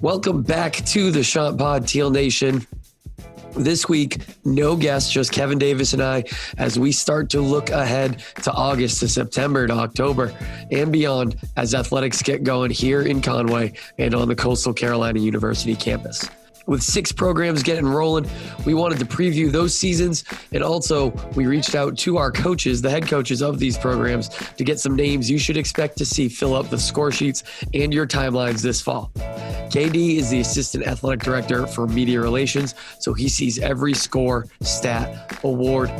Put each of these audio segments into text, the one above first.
Welcome back to the Chants Pod Teal Nation. This week, no guests, just Kevin Davis and I, as we start to look ahead to August, to September, to October, and beyond as athletics get going here in Conway and on the Coastal Carolina University campus with six programs getting rolling. We wanted to preview those seasons. And also, we reached out to our coaches, the head coaches of these programs, to get some names you should expect to see fill up the score sheets and your timelines this fall. KD is the assistant athletic director for media relations, so he sees every score, stat, award,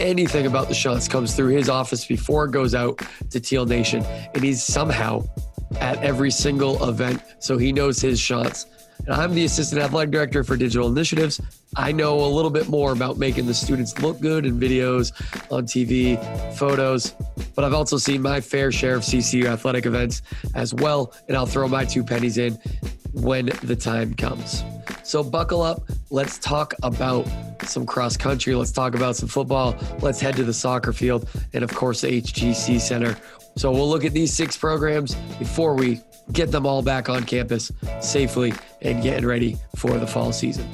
anything about the Chants comes through his office before it goes out to Teal Nation. And he's somehow at every single event, so he knows his Chants and I'm the assistant athletic director for digital initiatives. I know a little bit more about making the students look good in videos, on TV, photos, but I've also seen my fair share of CCU athletic events as well. And I'll throw my two pennies in when the time comes. So buckle up. Let's talk about some cross country. Let's talk about some football. Let's head to the soccer field and, of course, the HTC Center. So we'll look at these six programs before we get them all back on campus safely and getting ready for the fall season.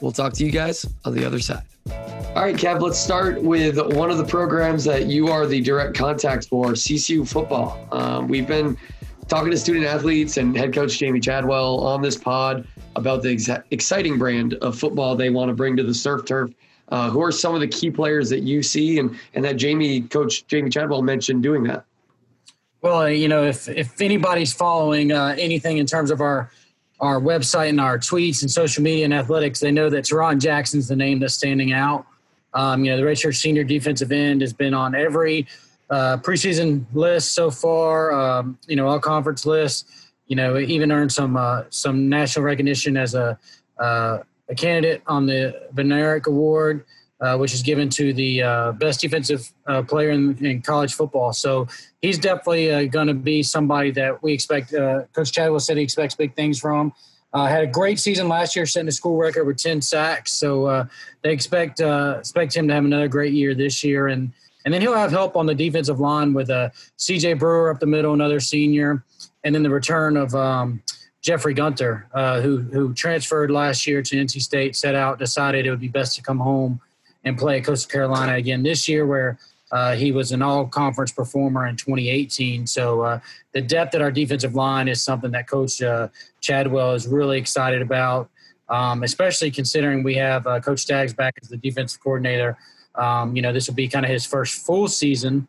We'll talk to you guys on the other side. All right, Kev, let's start with one of the programs that you are the direct contact for, CCU football. Um, we've been talking to student athletes and head coach Jamie Chadwell on this pod about the ex- exciting brand of football they want to bring to the surf turf. Uh, who are some of the key players that you see and, and that Jamie, coach Jamie Chadwell mentioned doing that? Well, you know, if if anybody's following uh, anything in terms of our our website and our tweets and social media and athletics, they know that Tarron Jackson's the name that's standing out. Um, you know, the redshirt senior defensive end has been on every uh, preseason list so far. Um, you know, all conference list. You know, even earned some uh, some national recognition as a uh, a candidate on the Bednarik Award uh, which is given to the uh, best defensive uh, player in, in, college football. So he's definitely going to be somebody that we expect. Coach Chadwell said he expects big things from. Uh, had a great season last year, setting a school record with ten sacks. So they expect expect him to have another great year this year, and and then he'll have help on the defensive line with C.J. Brewer up the middle, another senior, and then the return of. Um, Jeffrey Gunter, who who transferred last year to NC State, set out, decided it would be best to come home and play at Coastal Carolina again this year, where uh, he was an all conference performer in 2018. So uh, the depth at our defensive line is something that Coach uh, Chadwell is really excited about, um, especially considering we have uh, Coach Staggs back as the defensive coordinator. Um, you know, this will be kind of his first full season,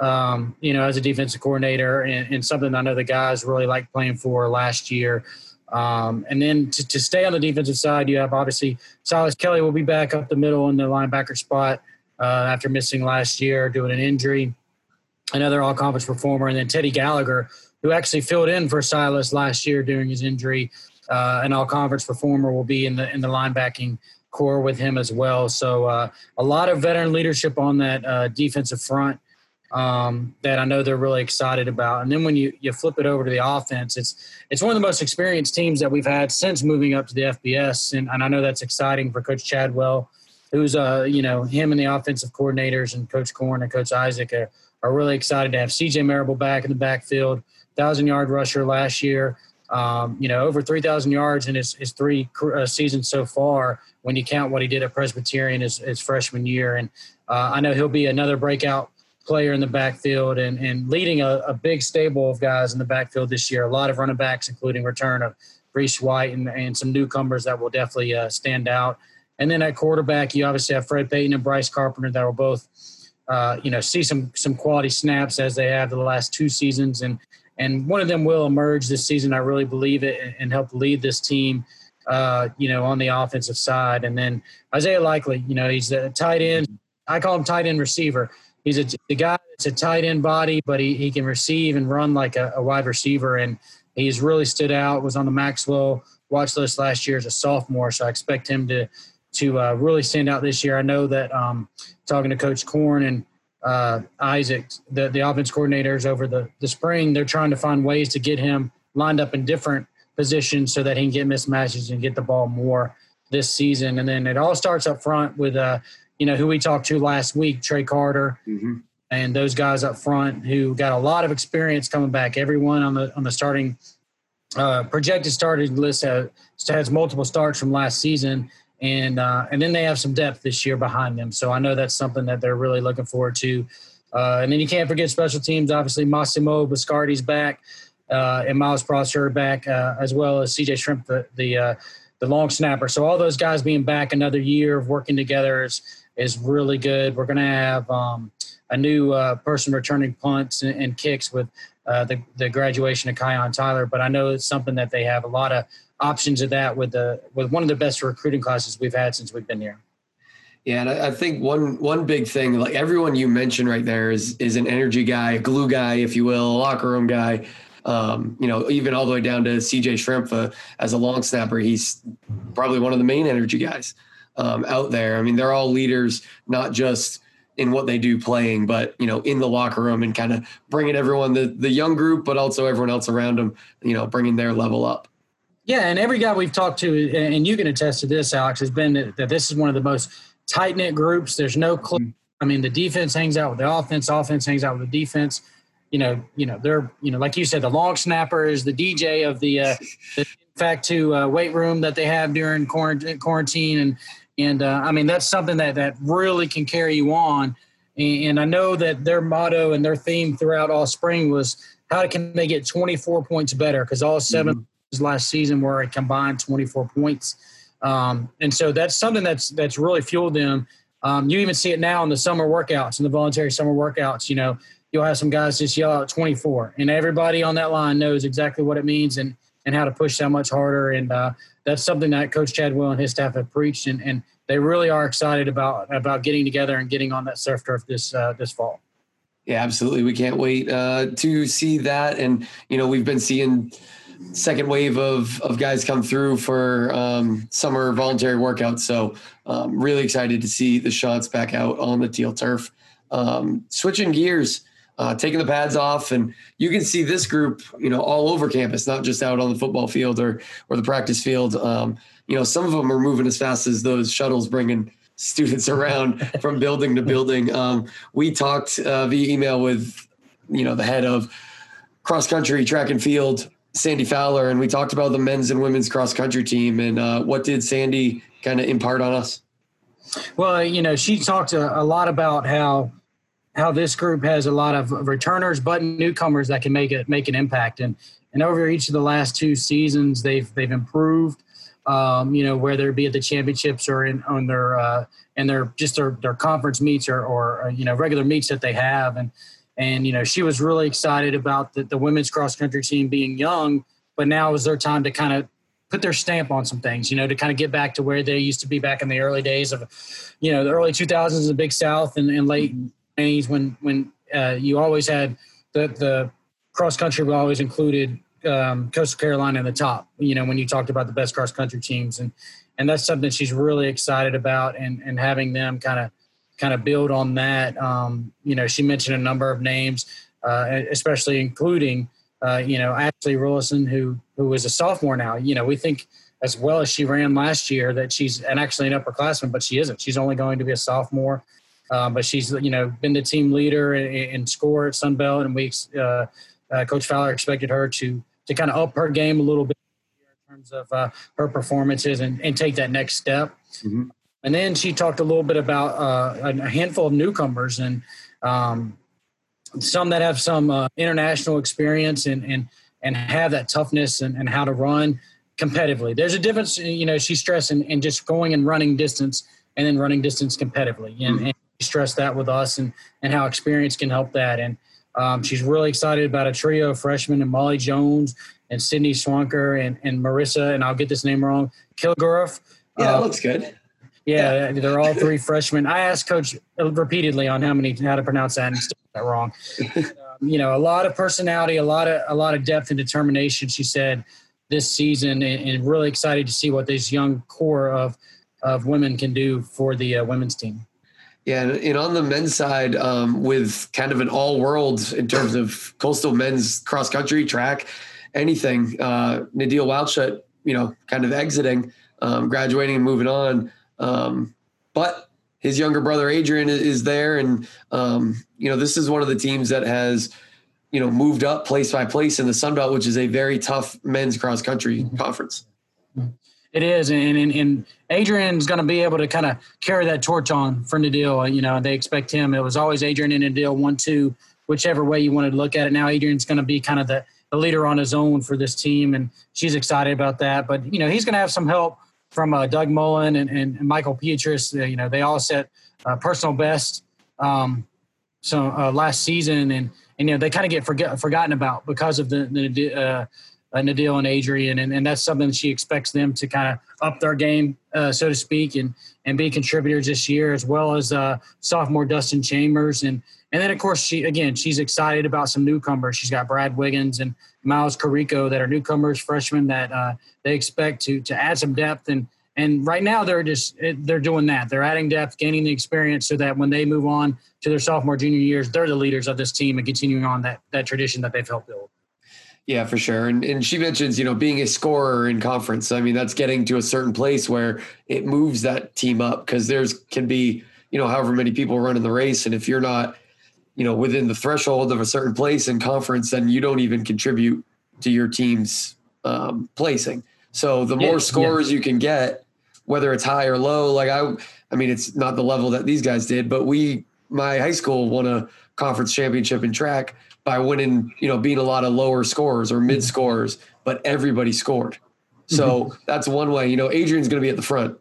um, you know, as a defensive coordinator, and, and, something I know the guys really liked playing for last year. Um, and then to, to, stay on the defensive side, you have obviously Silas Kelly will be back up the middle in the linebacker spot uh, after missing last year due to an injury. Another all conference performer. And then Teddy Gallagher, who actually filled in for Silas last year during his injury, uh, an all conference performer, will be in the, in the linebacking core with him as well. So uh, a lot of veteran leadership on that uh, defensive front um, that I know they're really excited about. And then when you, you flip it over to the offense, it's it's one of the most experienced teams that we've had since moving up to the FBS, and, and I know that's exciting for Coach Chadwell, who's uh you know him and the offensive coordinators and Coach Korn and Coach Isaac are, are really excited to have C.J. Marable back in the backfield, thousand yard rusher last year. Um, you know, over 3,000 yards in his, his three uh, seasons so far when you count what he did at Presbyterian his, his freshman year. And uh, I know he'll be another breakout player in the backfield and, and leading a, a, big stable of guys in the backfield this year. A lot of running backs, including return of Reese White and, and some newcomers that will definitely uh, stand out. And then at quarterback, you obviously have Fred Payton and Bryce Carpenter that will both, uh, you know, see some some quality snaps as they have the last two seasons, and and one of them will emerge this season. I really believe it, and help lead this team. Uh, you know, on the offensive side, and then Isaiah Likely, you know, he's a tight end. I call him tight end receiver he's a the guy that's a tight end body, but he, he can receive and run like a, a wide receiver. And he's really stood out. Was on the Maxwell watch list last year as a sophomore, so I expect him to to uh, really stand out this year. I know that um, talking to Coach Korn and uh, Isaac, the the offense coordinators over the the spring, they're trying to find ways to get him lined up in different positions so that he can get mismatches and get the ball more this season. And then it all starts up front with uh, you know, who we talked to last week, Trey Carter, mm-hmm. and those guys up front who got a lot of experience coming back. Everyone on the on the starting uh, projected starting list has, has multiple starts from last season, and uh, and then they have some depth this year behind them. So I know that's something that they're really looking forward to. Uh, and then you can't forget special teams. Obviously, Massimo Biscardi's back, uh, and Miles Prosser back, uh, as well as CJ Shrimp, the the, uh, the long snapper. So all those guys being back another year of working together is is really good. We're going to have um, a new person returning punts and, and kicks with uh, the, the graduation of Kion Tyler. But I know it's something that they have a lot of options of that with the with one of the best recruiting classes we've had since we've been here. Yeah, and I think one one big thing, like everyone you mentioned right there, is is an energy guy, a glue guy, if you will, locker room guy. Um, you know, even all the way down to CJ Shrimp uh, as a long snapper, he's probably one of the main energy guys um, out there. I mean, they're all leaders, not just in what they do playing, but you know, in the locker room and kind of bringing everyone the the young group, but also everyone else around them, you know, bringing their level up. Yeah, and every guy we've talked to, and you can attest to this, Alex, has been that this is one of the most tight knit groups. There's no clue. Mm-hmm. I mean, the defense hangs out with the offense, offense hangs out with the defense. You know, you know, they're you know, like you said, the long snapper is the DJ of the, uh, the fact to uh, weight room that they have during quarantine, and and uh, I mean, that's something that, that really can carry you on. And, and I know that their motto and their theme throughout all spring was how can they get 24 points better? Because all 7 mm-hmm. Last season where a combined 24 points. Um, and so that's something that's that's really fueled them. Um, you even see it now in the summer workouts, and the voluntary summer workouts. You know, you'll have some guys just yell out 24, and everybody on that line knows exactly what it means and and how to push that much harder. And uh, that's something that Coach Chadwell and his staff have preached, and, and they really are excited about about getting together and getting on that surf turf this uh, this fall. Yeah, absolutely. We can't wait uh, to see that, and you know we've been seeing second wave of of guys come through for um, summer voluntary workouts. So um, really excited to see the Chants back out on the teal turf. Um, switching gears, uh, taking the pads off, and you can see this group, you know, all over campus, not just out on the football field or or the practice field. Um, you know, some of them are moving as fast as those shuttles bringing students around from building to building. Um, we talked uh, via email with, you know, the head of cross country track and field, Sandy Fowler, and we talked about the men's and women's cross country team. And uh, what did Sandy kind of impart on us? Well, you know, she talked a, a lot about how how this group has a lot of returners, but newcomers that can make it make an impact. And and over each of the last two seasons, they've they've improved. Um, you know, whether it be at the championships or in on their uh, and their just their, their conference meets or, or, or you know regular meets that they have. And and you know, she was really excited about the, the women's cross country team being young, but now is their time to kind of put their stamp on some things, you know, to kind of get back to where they used to be back in the early days of, you know, the early 2000s in the Big South and, and late 90s when when uh, you always had the the cross country always included um, Coastal Carolina in the top. You know, when you talked about the best cross country teams, and and that's something she's really excited about, and and having them kind of kind of build on that. Um, you know, she mentioned a number of names, uh, especially including uh, you know Ashley Rullison, who who is a sophomore now. You know, we think as well as she ran last year that she's and actually an upperclassman, but she isn't. She's only going to be a sophomore. Um, but she's you know been the team leader in, in score at Sunbelt, and we uh, uh, Coach Fowler expected her to to kind of up her game a little bit in terms of uh, her performances and, and take that next step. Mm-hmm. And then she talked a little bit about uh, a handful of newcomers and um, some that have some uh, international experience and and and have that toughness and, and how to run competitively. There's a difference, you know. She stressed in, in just going and running distance and then running distance competitively, and, mm-hmm. and stress that with us and and how experience can help that. And um, she's really excited about a trio of freshmen and Molly Jones and Sydney Swanker and, and Marissa, and I'll get this name wrong, Kilgariff. Yeah, uh, looks good. Yeah, they're all three freshmen. I asked Coach repeatedly on how many how to pronounce that and still got that wrong. um, you know, a lot of personality, a lot of a lot of depth and determination. She said this season, and, and really excited to see what this young core of of women can do for the uh, women's team. Yeah, and on the men's side, um, with kind of an all world in terms of coastal men's cross country track, anything. Uh, Nadeel Wildschut, you know, kind of exiting, um, graduating and moving on. Um, but his younger brother Adrian is there, and um, you know, this is one of the teams that has you know, moved up place by place in the Sun Belt, which is a very tough men's cross country mm-hmm. conference. It is, and and, and Adrian's going to be able to kind of carry that torch on for Nadeel. You know, they expect him. It was always Adrian and Nadeel, one, two, whichever way you wanted to look at it. Now Adrian's going to be kind of the, the leader on his own for this team, and she's excited about that. But you know, he's going to have some help from uh, Doug Mullen and, and, Michael Pietrus. Uh, you know, they all set uh, personal best um, so uh, last season, and and you know they kind of get forget, forgotten about because of the the uh, uh, Nadeel and Adrian, and, and that's something she expects them to kind of up their game, uh, so to speak, and and be contributors this year, as well as uh, sophomore Dustin Chambers, and and then of course she again she's excited about some newcomers. She's got Brad Wiggins and Miles Carico that are newcomers, freshmen that uh, they expect to to add some depth and. And right now, they're just they're doing that. They're adding depth, gaining the experience, so that when they move on to their sophomore, junior years, they're the leaders of this team and continuing on that that tradition that they've helped build. Yeah, for sure. And and she mentions, you know, being a scorer in conference. I mean, that's getting to a certain place where it moves that team up because there's can be, you know, however many people running the race. And if you're not, you know, within the threshold of a certain place in conference, then you don't even contribute to your team's um, placing. So the more yeah, scores yeah. you can get, whether it's high or low, like I, I mean, it's not the level that these guys did, but we, my high school won a conference championship in track by winning, you know, being a lot of lower scores or mid scores, but everybody scored. So mm-hmm. that's one way. You know, Adrian's going to be at the front.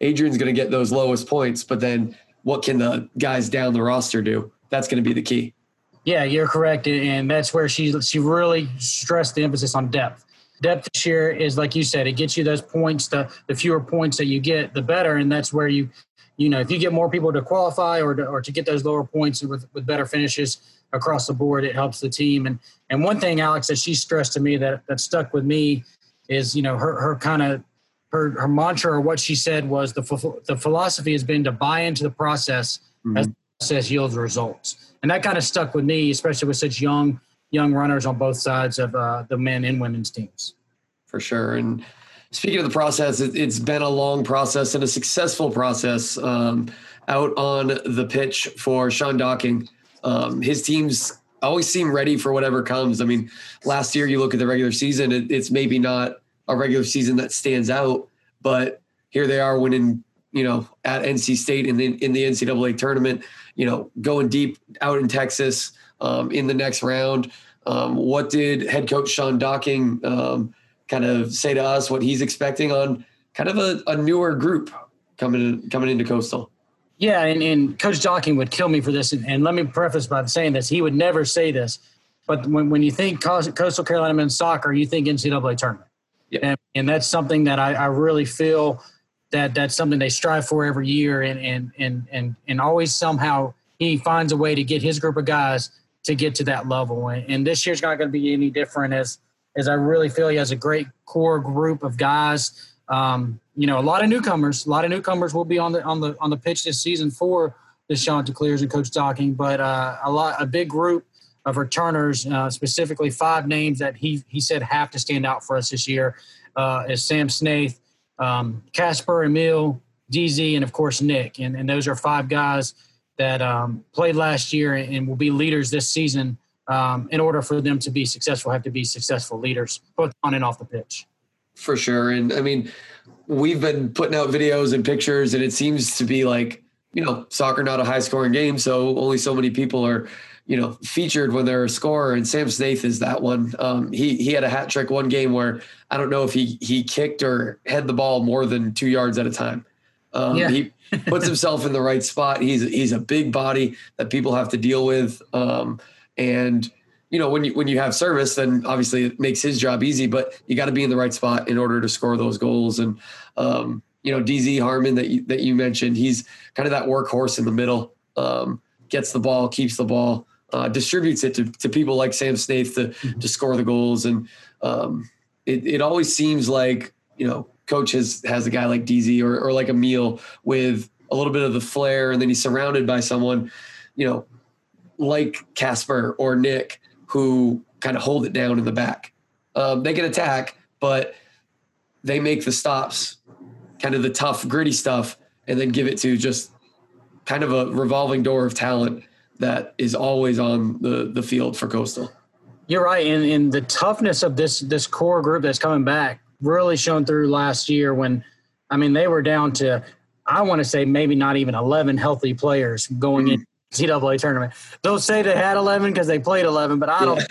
Adrian's going to get those lowest points, but then what can the guys down the roster do? That's going to be the key. Yeah, you're correct, and that's where she she really stressed the emphasis on depth. Depth this year is like you said, it gets you those points. The the fewer points that you get, the better, and that's where you you know if you get more people to qualify or to, or to get those lower points with with better finishes, across the board. It helps the team. And and one thing, Alex, that she stressed to me that that stuck with me is you know her her kind of her her mantra or what she said was the the philosophy has been to buy into the process mm-hmm. as process yields results. And that kind of stuck with me, especially with such young young runners on both sides of uh, the men and women's teams. For sure. And speaking of the process, it, has been a long process and a successful process um, out on the pitch for Shaun Docking. Um, his teams always seem ready for whatever comes. I mean, last year you look at the regular season, it, it's maybe not a regular season that stands out, but here they are winning, you know, at NC State in the in the NCAA tournament, you know, going deep out in Texas um, in the next round. Um, what did head coach Shaun Docking um, kind of say to us? What he's expecting on kind of a, a newer group coming coming into Coastal? Yeah, and, and Coach Docking would kill me for this. And, and, let me preface by saying this: he would never say this, but when, when you think Coastal Carolina men's soccer, you think NCAA tournament, yeah. and, and that's something that I, I really feel that that's something they strive for every year, and and and and and always somehow he finds a way to get his group of guys to get to that level. And, and this year's not going to be any different as as I really feel he has a great core group of guys um, you know, a lot of newcomers, a lot of newcomers will be on the on the on the pitch this season for the Chanticleers and Coach Docking, but uh, a lot a big group of returners, uh, specifically five names that he he said have to stand out for us this year uh, is Sam Snaith, um, Casper, Emil, DZ, and of course Nick, and and those are five guys that um, played last year and will be leaders this season. Um, in order for them to be successful, have to be successful leaders, both on and off the pitch. For sure. And I mean, we've been putting out videos and pictures, and it seems to be like, you know, soccer not a high scoring game. So only so many people are, you know, featured when they're a scorer. And Sam Snaith is that one. Um, he he had a hat trick one game where I don't know if he he kicked or had the ball more than two yards at a time. Um, yeah. he puts himself in the right spot. He's he's a big body that people have to deal with. Um, and you know, when you when you have service, then obviously it makes his job easy. But you got to be in the right spot in order to score those goals. And um, you know, DZ Harmon that you, that you mentioned, he's kind of that workhorse in the middle. Um, gets the ball, keeps the ball, uh, distributes it to, to people like Sam Snaith to mm-hmm. to score the goals. And um, it it always seems like you know, coach has has a guy like DZ or or like Emil with a little bit of the flair, and then he's surrounded by someone, you know, like Casper or Nick who kind of hold it down in the back. Um, they can attack, but they make the stops, kind of the tough, gritty stuff, and then give it to just kind of a revolving door of talent that is always on the the field for Coastal. You're right, and, and the toughness of this this core group that's coming back really shown through last year when, I mean, they were down to, I want to say maybe not even 11 healthy players going mm-hmm. in NCAA tournament. They'll say they had 11 because they played 11, but I don't.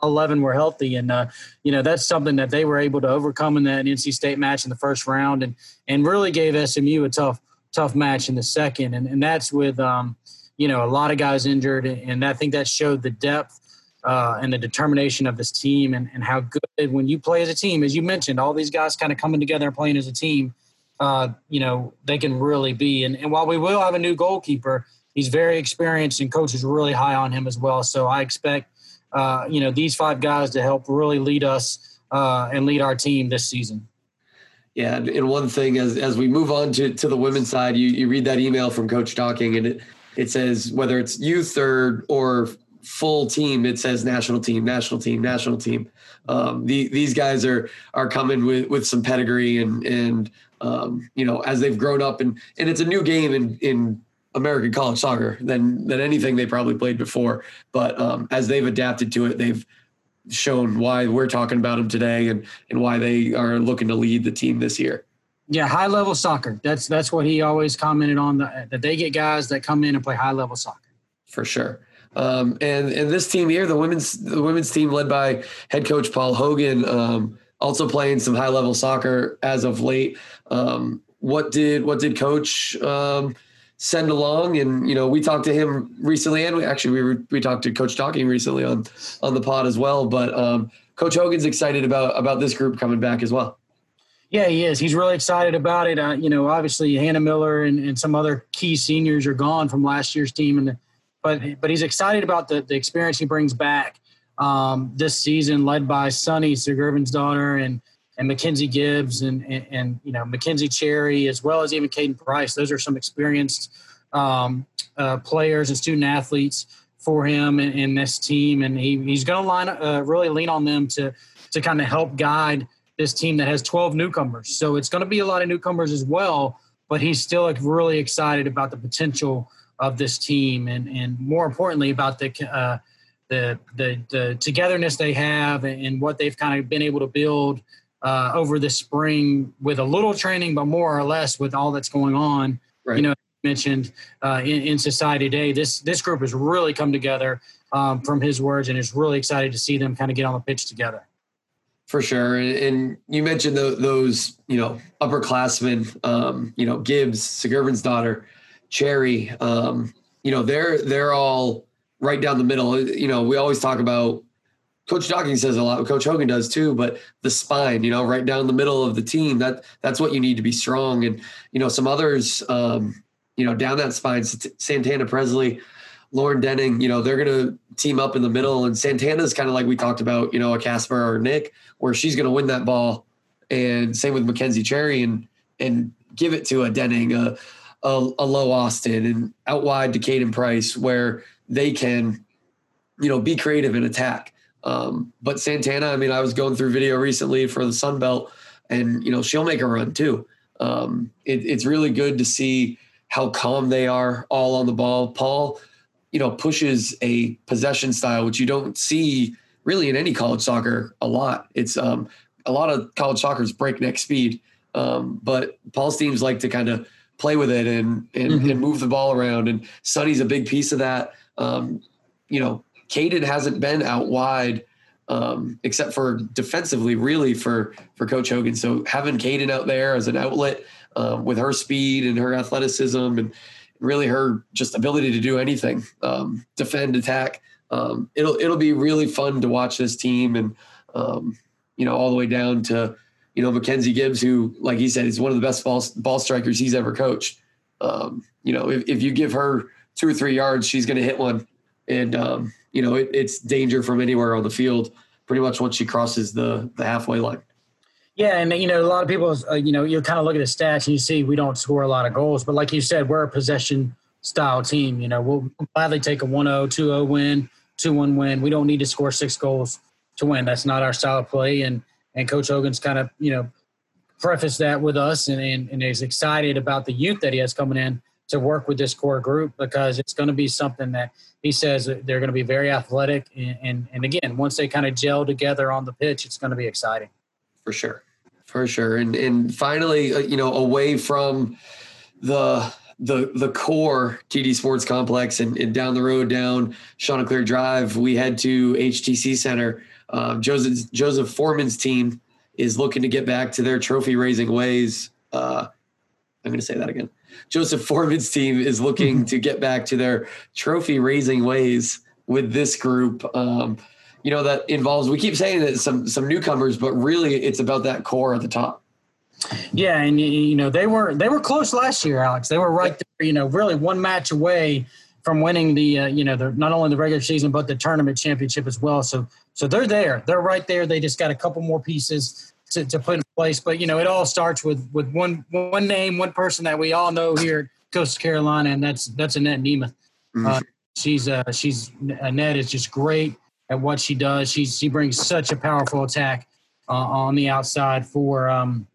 11 were healthy, and uh, you know that's something that they were able to overcome in that NC State match in the first round, and and really gave SMU a tough tough match in the second, and and that's with um, you know a lot of guys injured, and I think that showed the depth uh, and the determination of this team and, and how good when you play as a team, as you mentioned, all these guys kind of coming together and playing as a team, uh, you know, they can really be. And, and while we will have a new goalkeeper, he's very experienced and coach is really high on him as well. So I expect, uh, you know, these five guys to help really lead us uh, and lead our team this season. Yeah, and one thing as as we move on to, to the women's side, you, you read that email from Coach Docking, and it it says whether it's youth or or full team, it says national team, national team, national team. Um, the, these guys are are coming with with some pedigree and and um, you know as they've grown up and and it's a new game in in American college soccer than than anything they probably played before. But um, as they've adapted to it, they've shown why we're talking about them today and and why they are looking to lead the team this year. Yeah, high level soccer. That's that's what he always commented on. That they get guys that come in and play high level soccer. For sure. Um, and and this team here, the women's the women's team led by head coach Paul Hogan, um, also playing some high level soccer as of late. Um, what did what did Coach um, send along? And you know, we talked to him recently, and we actually we we talked to Coach Docking recently on on the pod as well. But um, Coach Hogan's excited about about this group coming back as well. Yeah, he is. He's really excited about it. Uh, you know, obviously Hannah Miller and, and some other key seniors are gone from last year's team, and but but he's excited about the, the experience he brings back um, this season, led by Sunny Sigurvinsdottir daughter and and Mackenzie Gibbs and, and, and you know Mackenzie Cherry as well as even Caden Price. Those are some experienced um, uh, players and student athletes for him in this team, and he, he's going to line uh, really lean on them to to kind of help guide this team that has 12 newcomers. So it's going to be a lot of newcomers as well, but he's still like really excited about the potential of this team, and and more importantly about the uh, the, the, the togetherness they have and what they've kind of been able to build uh, over the spring with a little training, but more or less with all that's going on. Right. You know, mentioned uh, in, in, society today, this this group has really come together um, from his words, and is really excited to see them kind of get on the pitch together. For sure, and you mentioned the, those, you know, upperclassmen, um, you know, Gibbs, Sigurvinsdottir. Cherry, um, you know, they're they're all right down the middle. You know, we always talk about Coach Docking says a lot, Coach Hogan does too, but the spine, you know, right down the middle of the team, that that's what you need to be strong. And, you know, some others, um, you know, down that spine, Santana Presley, Lauren Denning, you know, they're going to team up in the middle. And Santana's kind of like we talked about, you know, a Casper or Nick, where she's going to win that ball. And same with Mackenzie Cherry and, and give it to a Denning, a, a, a low Austin and out wide to Caden Price where they can, you know, be creative and attack. Um, but Santana, I mean, I was going through video recently for the Sun Belt, and you know, she'll make a run too. Um, it, it's really good to see how calm they are all on the ball. Paul, you know, pushes a possession style which you don't see really in any college soccer a lot. It's um, a lot of college soccer is breakneck speed, um, but Paul's teams like to kind of play with it and and, mm-hmm. and move the ball around. And Sonny's a big piece of that. Um, you know, Caden hasn't been out wide um, except for defensively, really for for Coach Hogan. So having Caden out there as an outlet um, with her speed and her athleticism and really her just ability to do anything, um, defend, attack. Um, it'll it'll be really fun to watch this team and um, you know all the way down to you know, Mackenzie Gibbs, who, like he said, is one of the best ball, ball strikers he's ever coached. Um, you know, if, if you give her two or three yards, she's going to hit one. And, um, you know, it, it's danger from anywhere on the field pretty much once she crosses the, the halfway line. Yeah, and you know, a lot of people, uh, you know, you kind of look at the stats and you see we don't score a lot of goals, but like you said, we're a possession style team. You know, we'll gladly take a 1-0, 2-0 win, 2-1 win. We don't need to score six goals to win. That's not our style of play. And and Coach Hogan's kind of you know prefaced that with us and, and, and is excited about the youth that he has coming in to work with this core group because it's going to be something that he says they're going to be very athletic. And, and, and again, once they kind of gel together on the pitch, it's going to be exciting. For sure. For sure. And, and finally, uh, you know, away from the, the, the core TD Sports Complex and, and down the road down Chanticleer Drive, we head to HTC Center. Um, Joseph, Joseph Forman's team is looking to get back to their trophy raising ways. Uh, I'm going to say that again. Joseph Forman's team is looking to get back to their trophy raising ways with this group. Um, you know that involves. We keep saying that some some newcomers, but really it's about that core at the top. Yeah, and you know they were they were close last year, Alex. They were right there. You know, really one match away from winning the uh, you know the, not only the regular season but the tournament championship as well. So so they're there. They're right there. They just got a couple more pieces to, to put in place. But you know, it all starts with with one one name, one person that we all know here at Coastal Carolina, and that's that's Anett Nemeth. Mm-hmm. Uh, she's uh, she's Anett is just great at what she does. She she brings such a powerful attack uh, on the outside for um,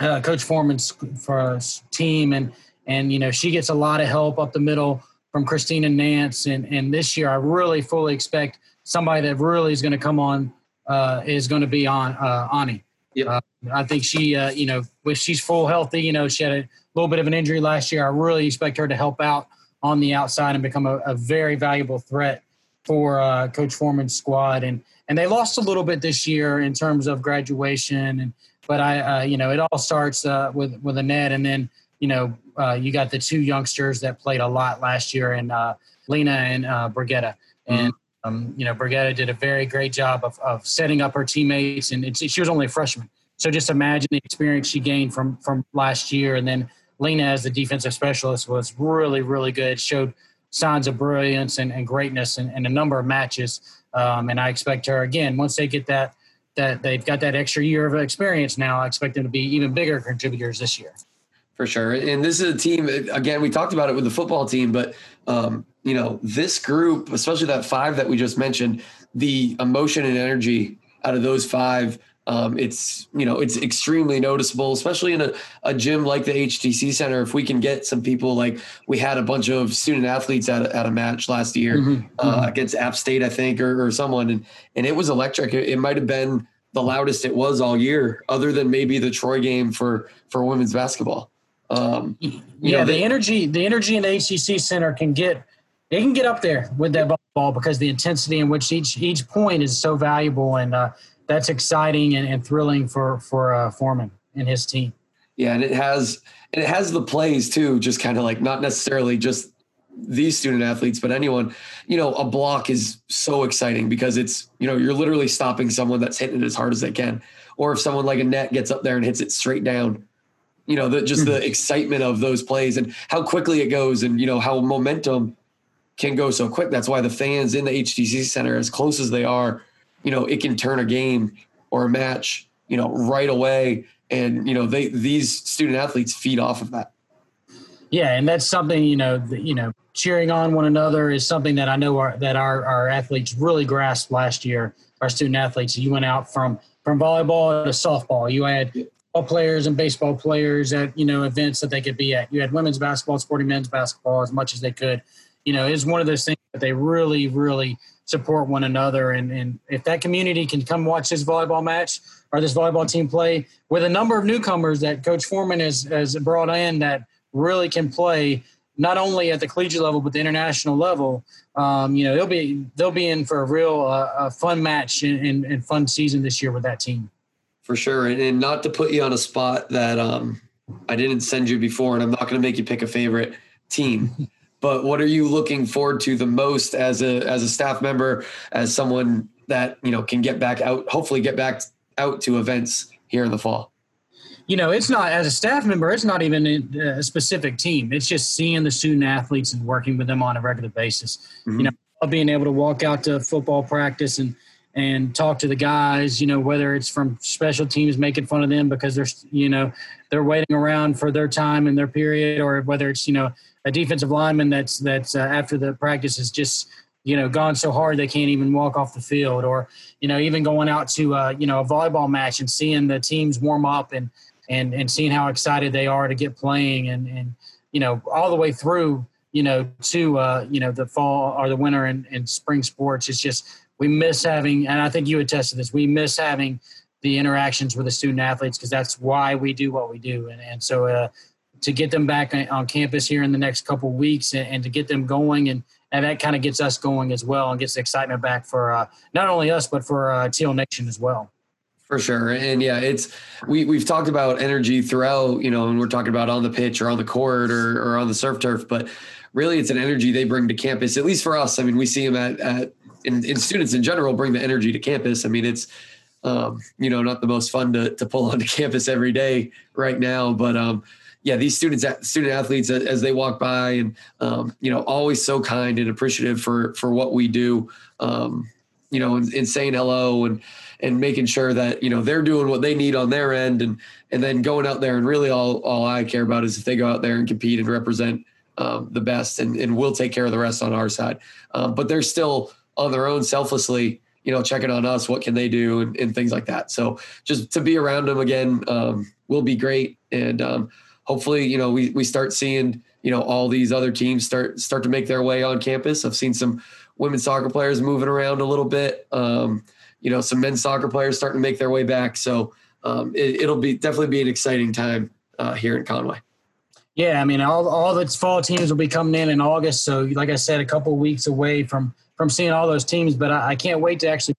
uh, Coach Forman's for team, and and you know she gets a lot of help up the middle from Christina Nance, and and this year I really fully expect somebody that really is going to come on uh, is going to be on uh, Ani. Yep. Uh, I think she, uh, you know, if she's full healthy, you know, she had a little bit of an injury last year. I really expect her to help out on the outside and become a, a very valuable threat for uh, Coach Forman's squad. And and they lost a little bit this year in terms of graduation. And but I, uh, you know, it all starts uh, with with Anett, and then you know, uh, you got the two youngsters that played a lot last year, and uh, Lena and uh, Brigitta. And um, you know, Brigitta did a very great job of, of setting up her teammates, and she was only a freshman. So just imagine the experience she gained from from last year, and then Lena as the defensive specialist was really, really good. Showed signs of brilliance and, and greatness in, a number of matches. Um, and I expect her again once they get that that they've got that extra year of experience now. I expect them to be even bigger contributors this year. For sure, and this is a team. Again, we talked about it with the football team, but um, you know, this group, especially that five that we just mentioned, the emotion and energy out of those five, um, it's you know it's extremely noticeable, especially in a, a gym like the HTC Center. If we can get some people like we had a bunch of student athletes at a, at a match last year mm-hmm. Uh, mm-hmm. against App State, I think, or, or someone, and and it was electric. It, it might have been the loudest it was all year, other than maybe the Troy game for for women's basketball. Um, yeah, know, the energy the energy in the HTC Center can get they can get up there with that ball because the intensity in which each each point is so valuable, and uh, that's exciting and, and, thrilling for for uh, Forman and his team. Yeah, and it has and it has the plays too. Just kind of like not necessarily just these student athletes, but anyone. You know, a block is so exciting because it's you know you're literally stopping someone that's hitting it as hard as they can, or if someone like Anett gets up there and hits it straight down. You know, the, just the mm-hmm. excitement of those plays and how quickly it goes, and you know how momentum can go so quick. That's why the fans in the HTC Center, as close as they are, you know, it can turn a game or a match, you know, right away. And you know, they these student athletes feed off of that. Yeah, and that's something you know, the, you know, cheering on one another is something that I know our, that our our athletes really grasped last year. Our student athletes, you went out from from volleyball to softball. You had ball players and baseball players at you know events that they could be at. You had women's basketball, sporting men's basketball as much as they could you know, is one of those things that they really, really support one another. And, and if that community can come watch this volleyball match or this volleyball team play with a number of newcomers that Coach Forman has, has brought in that really can play not only at the collegiate level but the international level, um, you know, they'll be they'll be in for a real uh, a fun match and, and, fun season this year with that team. For sure, and, and not to put you on a spot that um, I didn't send you before, and I'm not going to make you pick a favorite team. But what are you looking forward to the most as a as a staff member as someone that you know can get back out hopefully get back out to events here in the fall? You know it's not as a staff member it's not even a specific team. It's just seeing the student athletes and working with them on a regular basis. Mm-hmm. you know being able to walk out to football practice and and talk to the guys you know whether it's from special teams making fun of them because they're you know they're waiting around for their time and their period or whether it's you know a defensive lineman that's that's uh, after the practice has just you know gone so hard they can't even walk off the field, or you know even going out to uh, you know a volleyball match and seeing the teams warm up and and and seeing how excited they are to get playing and and you know, all the way through, you know, to uh, you know the fall or the winter and, and spring sports. It's just we miss having, and I think you attested this. We miss having the interactions with the student athletes because that's why we do what we do. And, and so uh, to get them back on campus here in the next couple weeks and, and, to get them going and, and that kind of gets us going as well and gets the excitement back for uh, not only us but for uh, Teal Nation as well. For sure, and yeah, it's we we've talked about energy throughout, you know, and we're talking about on the pitch or on the court or, or on the surf turf, but really it's an energy they bring to campus. At least for us, I mean, we see them at, at in, in students in general bring the energy to campus. I mean, it's um, you know, not the most fun to, to pull onto campus every day right now, but um, yeah, these students, student athletes, as they walk by, and um, you know, always so kind and appreciative for for what we do. Um, you know, and, and, saying hello and and making sure that you know they're doing what they need on their end, and and then going out there and really all all I care about is if they go out there and compete and represent um, the best, and and we'll take care of the rest on our side. Um, but they're still on their own selflessly you know, checking on us, what can they do, and, and things like that. So just to be around them again um, will be great, and um, hopefully, you know, we we start seeing you know all these other teams start start to make their way on campus. I've seen some women's soccer players moving around a little bit. Um, you know, some men's soccer players starting to make their way back. So um, it, will be definitely be an exciting time uh, here in Conway. Yeah, I mean, all all the fall teams will be coming in in August. So, like I said, a couple weeks away from from seeing all those teams. But I, I can't wait to actually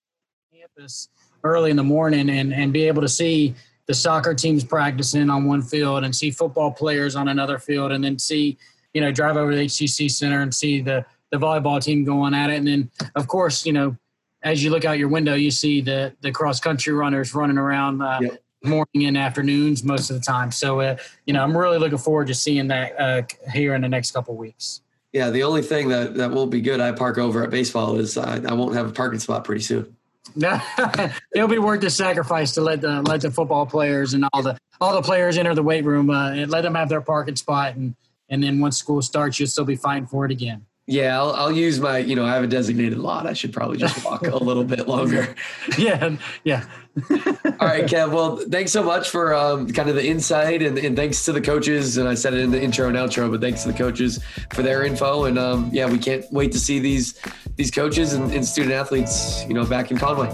campus early in the morning and, and be able to see the soccer teams practicing on one field and see football players on another field and then see, you know, drive over to the HTC Center and see the, the volleyball team going at it. And then, of course, you know, as you look out your window, you see the, the cross country runners running around uh, yep. morning and afternoons most of the time. So, uh, you know, I'm really looking forward to seeing that uh, here in the next couple weeks. Yeah, the only thing that, that won't be good I park over at baseball is I, I won't have a parking spot pretty soon. No, it'll be worth the sacrifice to let the let the football players and all the all the players enter the weight room uh, and let them have their parking spot and and then once school starts, you'll still be fighting for it again. Yeah, I'll, I'll use my, you know, I have a designated lot. I should probably just walk a little bit longer. yeah, yeah. All right, Kev. Well, thanks so much for um, kind of the insight, and, and, thanks to the coaches. And I said it in the intro and outro, but thanks to the coaches for their info. And um, yeah, we can't wait to see these these coaches and, and student athletes, you know, back in Conway.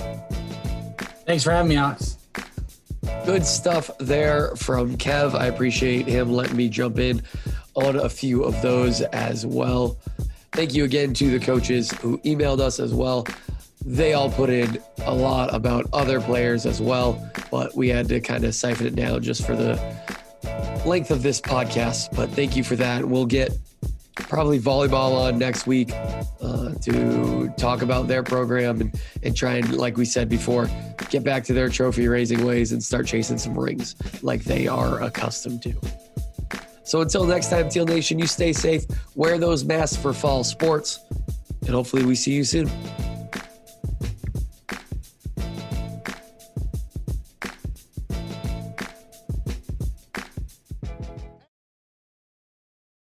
Thanks for having me, Alex. Good stuff there from Kev. I appreciate him letting me jump in on a few of those as well. Thank you again to the coaches who emailed us as well. They all put in a lot about other players as well, but we had to kind of siphon it down just for the length of this podcast. But thank you for that. We'll get probably volleyball on next week uh, to talk about their program and, and try and, like we said before, get back to their trophy raising ways and start chasing some rings like they are accustomed to. So until next time, Teal Nation, you stay safe, wear those masks for fall sports, and hopefully we see you soon.